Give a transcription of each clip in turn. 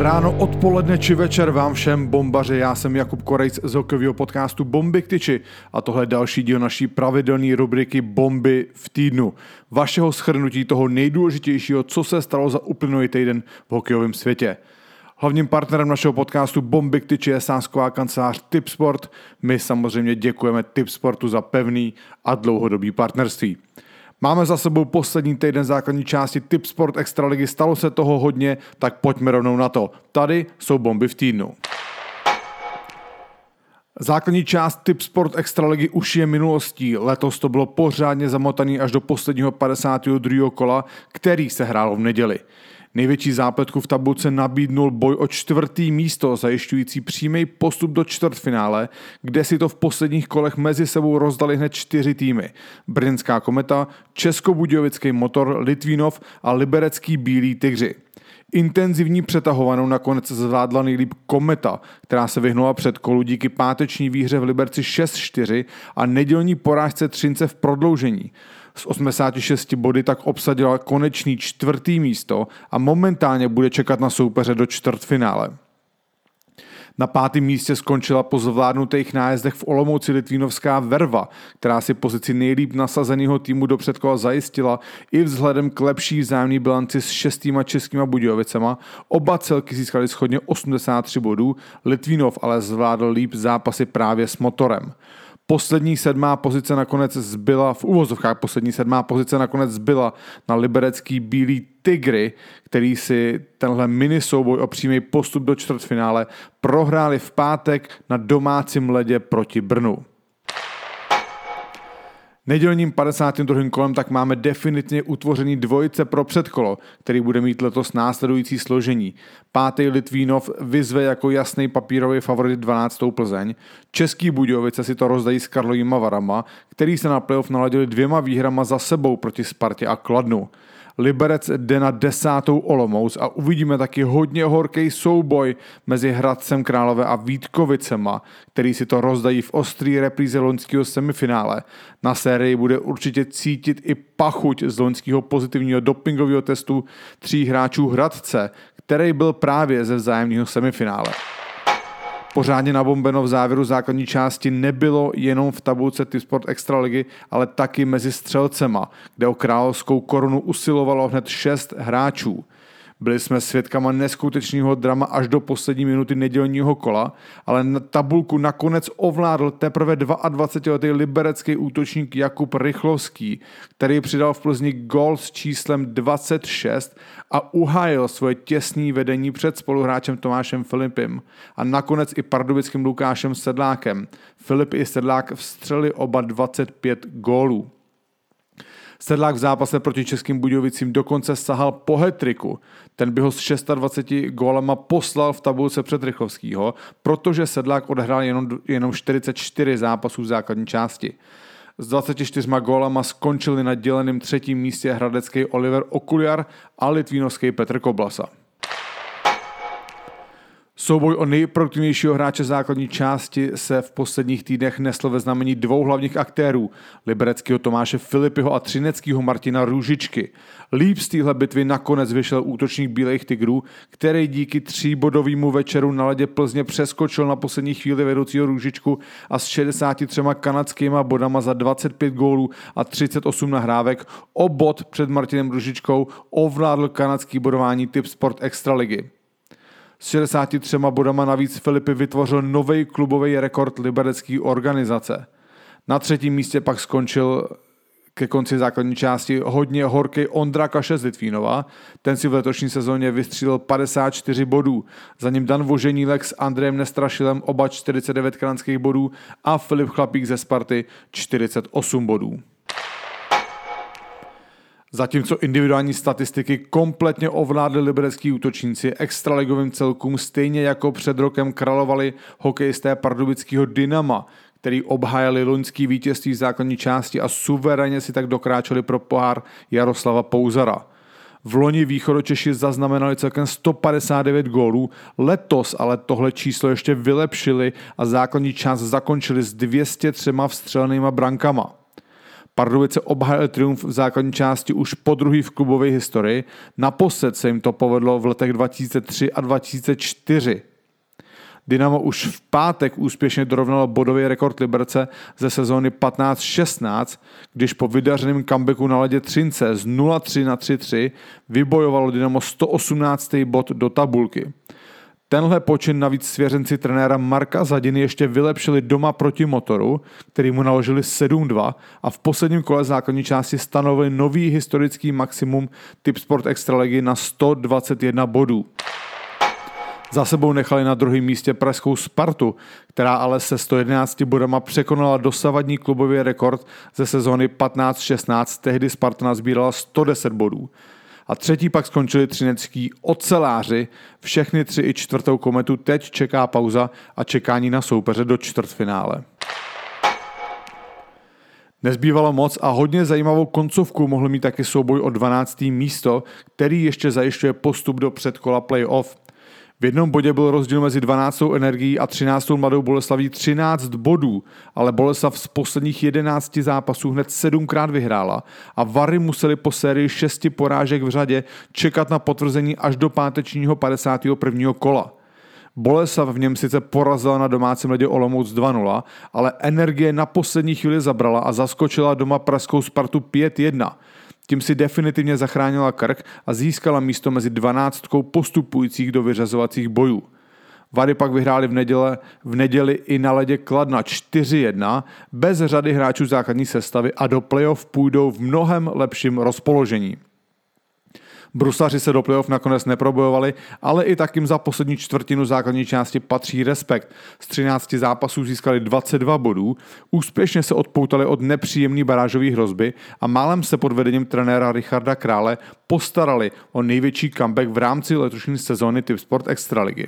Ráno, odpoledne či večer vám všem bombaři. Já jsem Jakub Korejc z hokejového podcastu Bomby k tyči a tohle je další díl naší pravidelné rubriky Bomby v týdnu. Vašeho schrnutí toho nejdůležitějšího, co se stalo za uplynulý týden v hokejovém světě. Hlavním partnerem našeho podcastu Bomby k tyči je sásková kancelář Tipsport. My samozřejmě děkujeme Tipsportu za pevný a dlouhodobý partnerství. Máme za sebou poslední týden základní části Tip Sport Extraligy, stalo se toho hodně, tak pojďme rovnou na to. Tady jsou bomby v týdnu. Základní část Tip Sport Extraligy už je minulostí. Letos to bylo pořádně zamotaný až do posledního 52. kola, který se hrál v neděli. Největší zápletku v tabulce nabídnul boj o čtvrtý místo, zajišťující přímý postup do čtvrtfinále, kde si to v posledních kolech mezi sebou rozdali hned čtyři týmy. Brněnská kometa, Českobudějovický motor, Litvínov a Liberecký Bílý tygři. Intenzivní přetahovanou nakonec zvládla nejlíp Kometa, která se vyhnula před kolu díky páteční výhře v Liberci 6-4 a nedělní porážce Třince v prodloužení. Z 86 body tak obsadila konečný čtvrtý místo a momentálně bude čekat na soupeře do čtvrtfinále. Na pátém místě skončila po zvládnutých nájezdech v Olomouci Litvínovská Verva, která si pozici nejlíp nasazeného týmu do předkola zajistila i vzhledem k lepší vzájemné bilanci s šestýma českýma Budějovicema. Oba celky získali schodně 83 bodů, Litvínov ale zvládl líp zápasy právě s motorem. Poslední sedmá pozice nakonec zbyla, v úvozovkách poslední sedmá pozice nakonec zbyla na liberecký Bílý Tigry, který si tenhle mini souboj o přímý postup do čtvrtfinále prohráli v pátek na domácím ledě proti Brnu. Nedělním 52. kolem tak máme definitivně utvořený dvojice pro předkolo, který bude mít letos následující složení. Pátý Litvínov vyzve jako jasný papírový favorit 12. Plzeň. Český Budějovice si to rozdají s Karlovýma Varama, který se na playoff naladili dvěma výhrama za sebou proti Spartě a Kladnu. Liberec jde na desátou Olomouc a uvidíme taky hodně horký souboj mezi Hradcem Králové a Vítkovicema, který si to rozdají v ostrý repríze loňského semifinále. Na sérii bude určitě cítit i pachuť z loňského pozitivního dopingového testu tří hráčů Hradce, který byl právě ze vzájemného semifinále. Pořádně nabombeno v závěru základní části nebylo jenom v tabulce T-Sport Extraligy, ale taky mezi střelcema, kde o královskou korunu usilovalo hned šest hráčů. Byli jsme svědkama neskutečného drama až do poslední minuty nedělního kola, ale na tabulku nakonec ovládl teprve 22-letý liberecký útočník Jakub Rychlovský, který přidal v Plzni gol s číslem 26 a uhájil svoje těsné vedení před spoluhráčem Tomášem Filipem a nakonec i pardubickým Lukášem Sedlákem. Filip i Sedlák vstřeli oba 25 gólů. Sedlák v zápase proti Českým Budějovicím dokonce sahal po hetriku. Ten by ho s 26 gólama poslal v tabulce před Rychlovskýho, protože Sedlák odehrál jenom, jenom 44 zápasů v základní části. S 24 gólama skončili na děleném třetím místě hradecký Oliver Okuliar a litvínovský Petr Koblasa. Souboj o nejproduktivnějšího hráče základní části se v posledních týdnech nesl ve znamení dvou hlavních aktérů, libereckého Tomáše Filipiho a třineckého Martina Růžičky. Líp z téhle bitvy nakonec vyšel útočník Bílejch Tigrů, který díky tříbodovému večeru na ledě Plzně přeskočil na poslední chvíli vedoucího Růžičku a s 63 kanadskýma bodama za 25 gólů a 38 nahrávek o bod před Martinem Růžičkou ovládl kanadský bodování typ Sport Extraligy. S 63 bodama navíc Filipy vytvořil nový klubový rekord liberecké organizace. Na třetím místě pak skončil ke konci základní části hodně horký Ondra Kaše z Litvínova. Ten si v letošní sezóně vystřílel 54 bodů. Za ním Dan Voženílek s Andrejem Nestrašilem oba 49 kranských bodů a Filip Chlapík ze Sparty 48 bodů. Zatímco individuální statistiky kompletně ovládli liberecký útočníci, extraligovým celkům stejně jako před rokem královali hokejisté pardubického Dynama, který obhájili loňský vítězství v základní části a suverénně si tak dokráčeli pro pohár Jaroslava Pouzara. V loni východočeši zaznamenali celkem 159 gólů, letos ale tohle číslo ještě vylepšili a základní část zakončili s 203 vstřelenýma brankama. Pardubice obhájili triumf v základní části už po druhý v klubové historii. Naposled se jim to povedlo v letech 2003 a 2004. Dynamo už v pátek úspěšně dorovnalo bodový rekord Liberce ze sezóny 15-16, když po vydařeném comebacku na ledě Třince z 0-3 na 3-3 vybojovalo Dynamo 118. bod do tabulky. Tenhle počin navíc svěřenci trenéra Marka Zadiny ještě vylepšili doma proti motoru, který mu naložili 7-2 a v posledním kole základní části stanovili nový historický maximum typ Sport Extraligy na 121 bodů. Za sebou nechali na druhém místě pražskou Spartu, která ale se 111 bodama překonala dosavadní klubový rekord ze sezóny 15-16, tehdy Sparta nazbírala 110 bodů. A třetí pak skončili třinecký oceláři, všechny tři i čtvrtou kometu teď čeká pauza a čekání na soupeře do čtvrtfinále. Nezbývalo moc a hodně zajímavou koncovku mohl mít taky souboj o 12. místo, který ještě zajišťuje postup do předkola playoff. V jednom bodě byl rozdíl mezi 12. energií a 13. mladou Boleslaví 13 bodů, ale Boleslav z posledních 11 zápasů hned sedmkrát vyhrála a Vary museli po sérii šesti porážek v řadě čekat na potvrzení až do pátečního 51. kola. Boleslav v něm sice porazila na domácím ledě Olomouc 2-0, ale energie na poslední chvíli zabrala a zaskočila doma pražskou Spartu 5-1. Tím si definitivně zachránila krk a získala místo mezi 12 postupujících do vyřazovacích bojů. Vady pak vyhráli v, neděle, v neděli i na ledě Kladna 4-1 bez řady hráčů základní sestavy a do playoff půjdou v mnohem lepším rozpoložení. Brusaři se do playoff nakonec neprobojovali, ale i tak jim za poslední čtvrtinu základní části patří respekt. Z 13 zápasů získali 22 bodů, úspěšně se odpoutali od nepříjemné barážové hrozby a málem se pod vedením trenéra Richarda Krále postarali o největší comeback v rámci letošní sezóny Typ Sport Extraligy.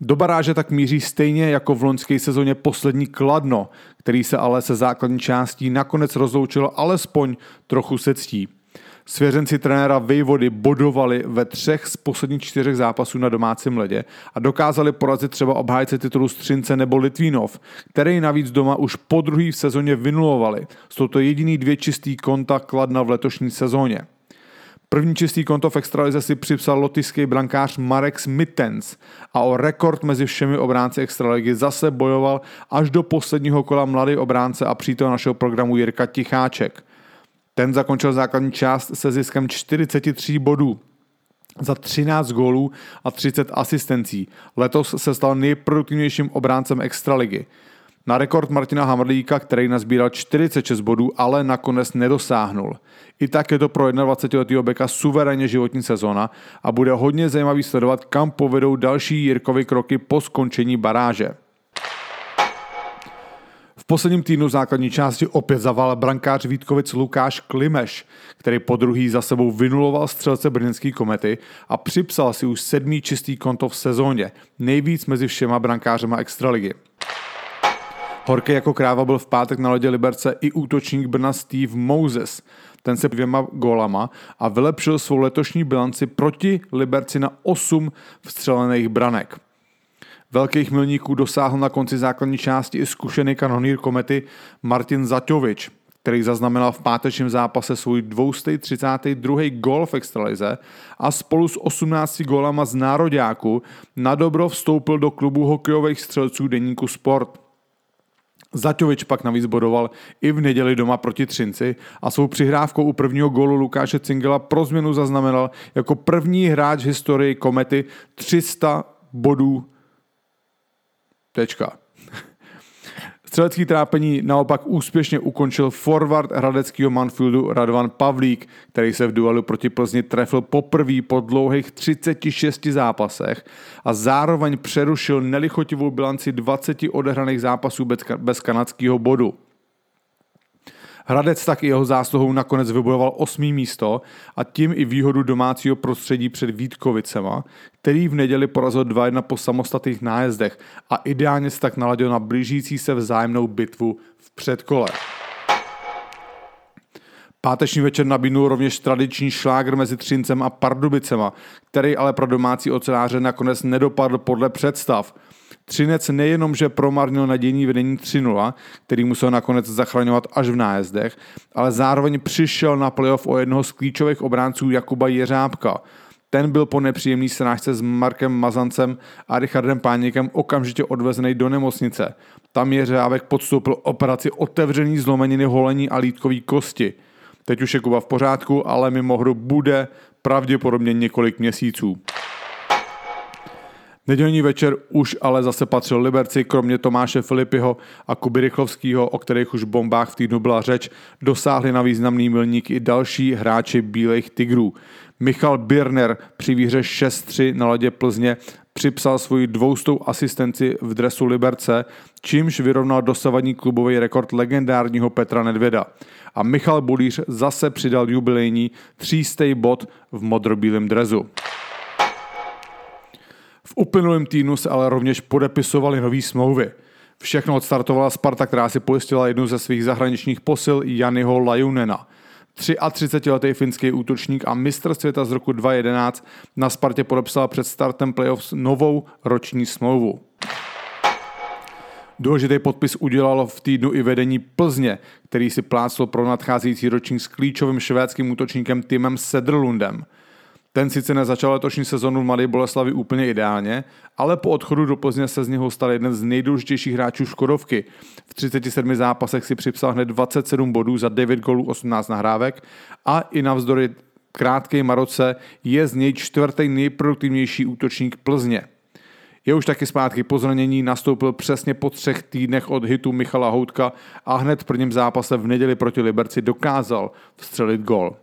Do baráže tak míří stejně jako v loňské sezóně poslední Kladno, který se ale se základní částí nakonec rozloučilo alespoň trochu se ctí. Svěřenci trenéra Vejvody bodovali ve třech z posledních čtyřech zápasů na domácím ledě a dokázali porazit třeba obhájce titulu Střince nebo Litvínov, který navíc doma už po druhý v sezóně vynulovali. Jsou to jediný dvě čistý konta Kladna v letošní sezóně. První čistý konto v extralize si připsal lotyšský brankář Marek Smittens a o rekord mezi všemi obránci extraligy zase bojoval až do posledního kola mladý obránce a přítel našeho programu Jirka Ticháček. Ten zakončil základní část se ziskem 43 bodů za 13 gólů a 30 asistencí. Letos se stal nejproduktivnějším obráncem extraligy. Na rekord Martina Hamrlíka, který nazbíral 46 bodů, ale nakonec nedosáhnul. I tak je to pro 21-letého beka suverénně životní sezóna a bude hodně zajímavý sledovat, kam povedou další Jirkovy kroky po skončení baráže. V posledním týdnu základní části opět zaval brankář Vítkovic Lukáš Klimeš, který po druhý za sebou vynuloval střelce brněnský komety a připsal si už sedmý čistý konto v sezóně, nejvíc mezi všema brankářema extraligy. Horký jako kráva byl v pátek na lodě Liberce i útočník Brna Steve Moses. Ten se dvěma gólama a vylepšil svou letošní bilanci proti Liberci na 8 vstřelených branek. Velkých milníků dosáhl na konci základní části i zkušený kanonýr komety Martin Zaťovič, který zaznamenal v pátečním zápase svůj 232. gol v extralize a spolu s 18 gólama z nároďáku na dobro vstoupil do klubu hokejových střelců deníku Sport. Zaťovič pak navíc bodoval i v neděli doma proti Třinci a svou přihrávkou u prvního gólu Lukáše Cingela pro změnu zaznamenal jako první hráč v historii Komety 300 bodů Tečka. Střelecký trápení naopak úspěšně ukončil forward hradeckého Manfieldu Radovan Pavlík, který se v duelu proti Plzni trefil poprvé po dlouhých 36 zápasech a zároveň přerušil nelichotivou bilanci 20 odehraných zápasů bez kanadského bodu. Hradec tak i jeho zásluhou nakonec vybojoval osmý místo a tím i výhodu domácího prostředí před Vítkovicema, který v neděli porazil 2-1 po samostatných nájezdech a ideálně se tak naladil na blížící se vzájemnou bitvu v předkole. Páteční večer nabídnul rovněž tradiční šlágr mezi Třincem a Pardubicema, který ale pro domácí oceláře nakonec nedopadl podle představ – Třinec nejenom, že promarnil nadějný vedení 3-0, který musel nakonec zachraňovat až v nájezdech, ale zároveň přišel na playoff o jednoho z klíčových obránců Jakuba Jeřábka. Ten byl po nepříjemný srážce s Markem Mazancem a Richardem Páníkem okamžitě odvezený do nemocnice. Tam Jeřábek podstoupil operaci otevřený zlomeniny holení a lítkový kosti. Teď už je Kuba v pořádku, ale mimo hru bude pravděpodobně několik měsíců. Nedělní večer už ale zase patřil Liberci, kromě Tomáše Filipiho a Kuby Rychlovského, o kterých už bombách v týdnu byla řeč, dosáhli na významný milník i další hráči Bílých tigrů. Michal Birner při výhře 6-3 na ledě Plzně připsal svoji dvoustou asistenci v dresu Liberce, čímž vyrovnal dosavadní klubový rekord legendárního Petra Nedvěda. A Michal Bulíř zase přidal jubilejní třístej bod v modrobílém drezu. Uplynulém týdnu se ale rovněž podepisovaly nové smlouvy. Všechno odstartovala Sparta, která si pojistila jednu ze svých zahraničních posil Janyho Lajunena. 33-letý finský útočník a mistr světa z roku 2011 na Spartě podepsal před startem playoffs novou roční smlouvu. Důležitý podpis udělalo v týdnu i vedení Plzně, který si plácl pro nadcházející ročník s klíčovým švédským útočníkem Timem Sedrlundem. Ten sice nezačal letošní sezonu v Mladé Boleslavi úplně ideálně, ale po odchodu do Plzně se z něho stal jeden z nejdůležitějších hráčů Škodovky. V 37 zápasech si připsal hned 27 bodů za 9 gólů 18 nahrávek a i navzdory krátké maroce je z něj čtvrtý nejproduktivnější útočník Plzně. Je už taky zpátky po zranění, nastoupil přesně po třech týdnech od hitu Michala Houtka a hned v prvním zápase v neděli proti Liberci dokázal vstřelit gol.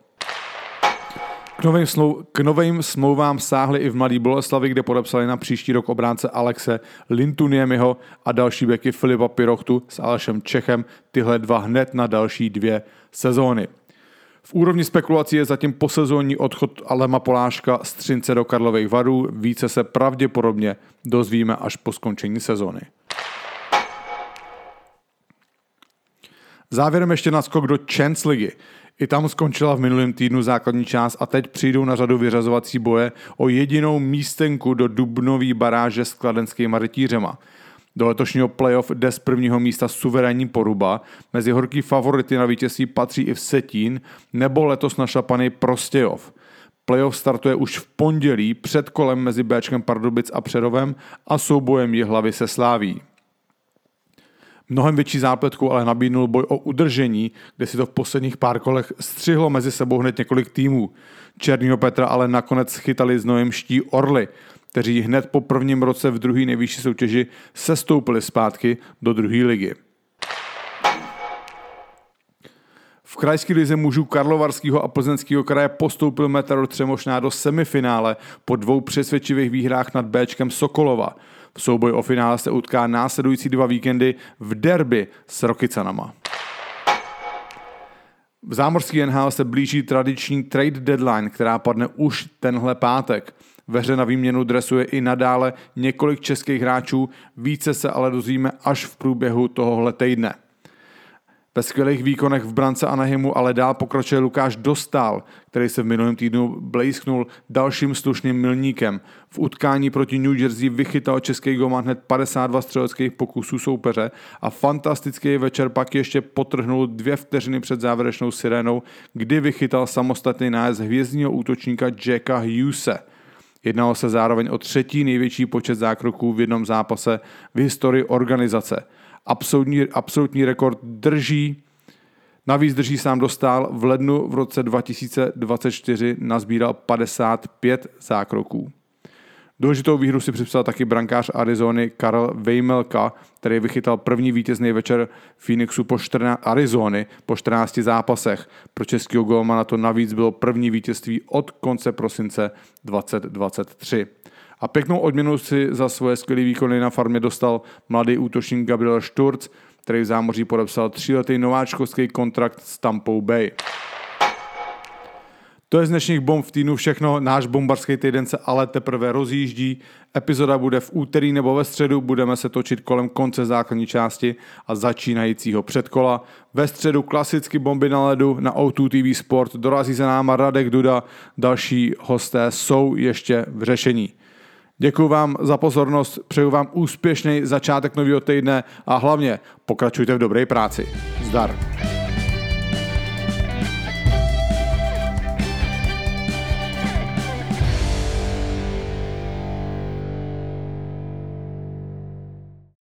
K novým, smlou- k novým smlouvám sáhli i v Mladý Boleslavi, kde podepsali na příští rok obránce Alexe Lintuniemiho a další beky Filipa Pirochtu s Alešem Čechem, tyhle dva hned na další dvě sezóny. V úrovni spekulací je zatím posezónní odchod Alema Poláška z Třince do Karlových varů, více se pravděpodobně dozvíme až po skončení sezóny. Závěrem ještě naskok do Chance ligy. I tam skončila v minulém týdnu základní část a teď přijdou na řadu vyřazovací boje o jedinou místenku do dubnový baráže s kladenskými rytířema. Do letošního playoff jde z prvního místa suverénní poruba. Mezi horký favority na vítězství patří i v Setín nebo letos našlapaný Prostějov. Playoff startuje už v pondělí před kolem mezi Bčkem Pardubic a Přerovem a soubojem hlavy se Sláví. Mnohem větší zápletku ale nabídnul boj o udržení, kde si to v posledních pár kolech střihlo mezi sebou hned několik týmů. Černýho Petra ale nakonec chytali znojemští Orly, kteří hned po prvním roce v druhé nejvyšší soutěži sestoupili zpátky do druhé ligy. V krajské lize mužů Karlovarského a Plzeňského kraje postoupil Meteor Třemošná do semifinále po dvou přesvědčivých výhrách nad Bčkem Sokolova. V souboj o finále se utká následující dva víkendy v derby s Rokycanama. V zámořský NHL se blíží tradiční trade deadline, která padne už tenhle pátek. Ve hře na výměnu dresuje i nadále několik českých hráčů, více se ale dozvíme až v průběhu tohohle týdne. Ve skvělých výkonech v brance Anahimu ale dál pokračuje Lukáš Dostal, který se v minulém týdnu blejsknul dalším slušným milníkem. V utkání proti New Jersey vychytal český golman hned 52 střeleckých pokusů soupeře a fantastický večer pak ještě potrhnul dvě vteřiny před závěrečnou sirénou, kdy vychytal samostatný nájezd hvězdního útočníka Jacka Hughese. Jednalo se zároveň o třetí největší počet zákroků v jednom zápase v historii organizace – absolutní, absolutní rekord drží. Navíc drží sám dostal v lednu v roce 2024 nazbíral 55 zákroků. Důležitou výhru si připsal taky brankář Arizony Karl Vejmelka, který vychytal první vítězný večer Phoenixu po 14, Arizony po 14 zápasech. Pro českého golmana to navíc bylo první vítězství od konce prosince 2023. A pěknou odměnu si za svoje skvělé výkony na farmě dostal mladý útočník Gabriel Sturz, který v zámoří podepsal tříletý nováčkovský kontrakt s Tampou Bay. To je z dnešních bomb v týdnu všechno. Náš bombarský týden se ale teprve rozjíždí. Epizoda bude v úterý nebo ve středu. Budeme se točit kolem konce základní části a začínajícího předkola. Ve středu klasicky bomby na ledu na O2 TV Sport. Dorazí za náma Radek Duda. Další hosté jsou ještě v řešení. Děkuji vám za pozornost, přeju vám úspěšný začátek nového týdne a hlavně pokračujte v dobré práci. Zdar.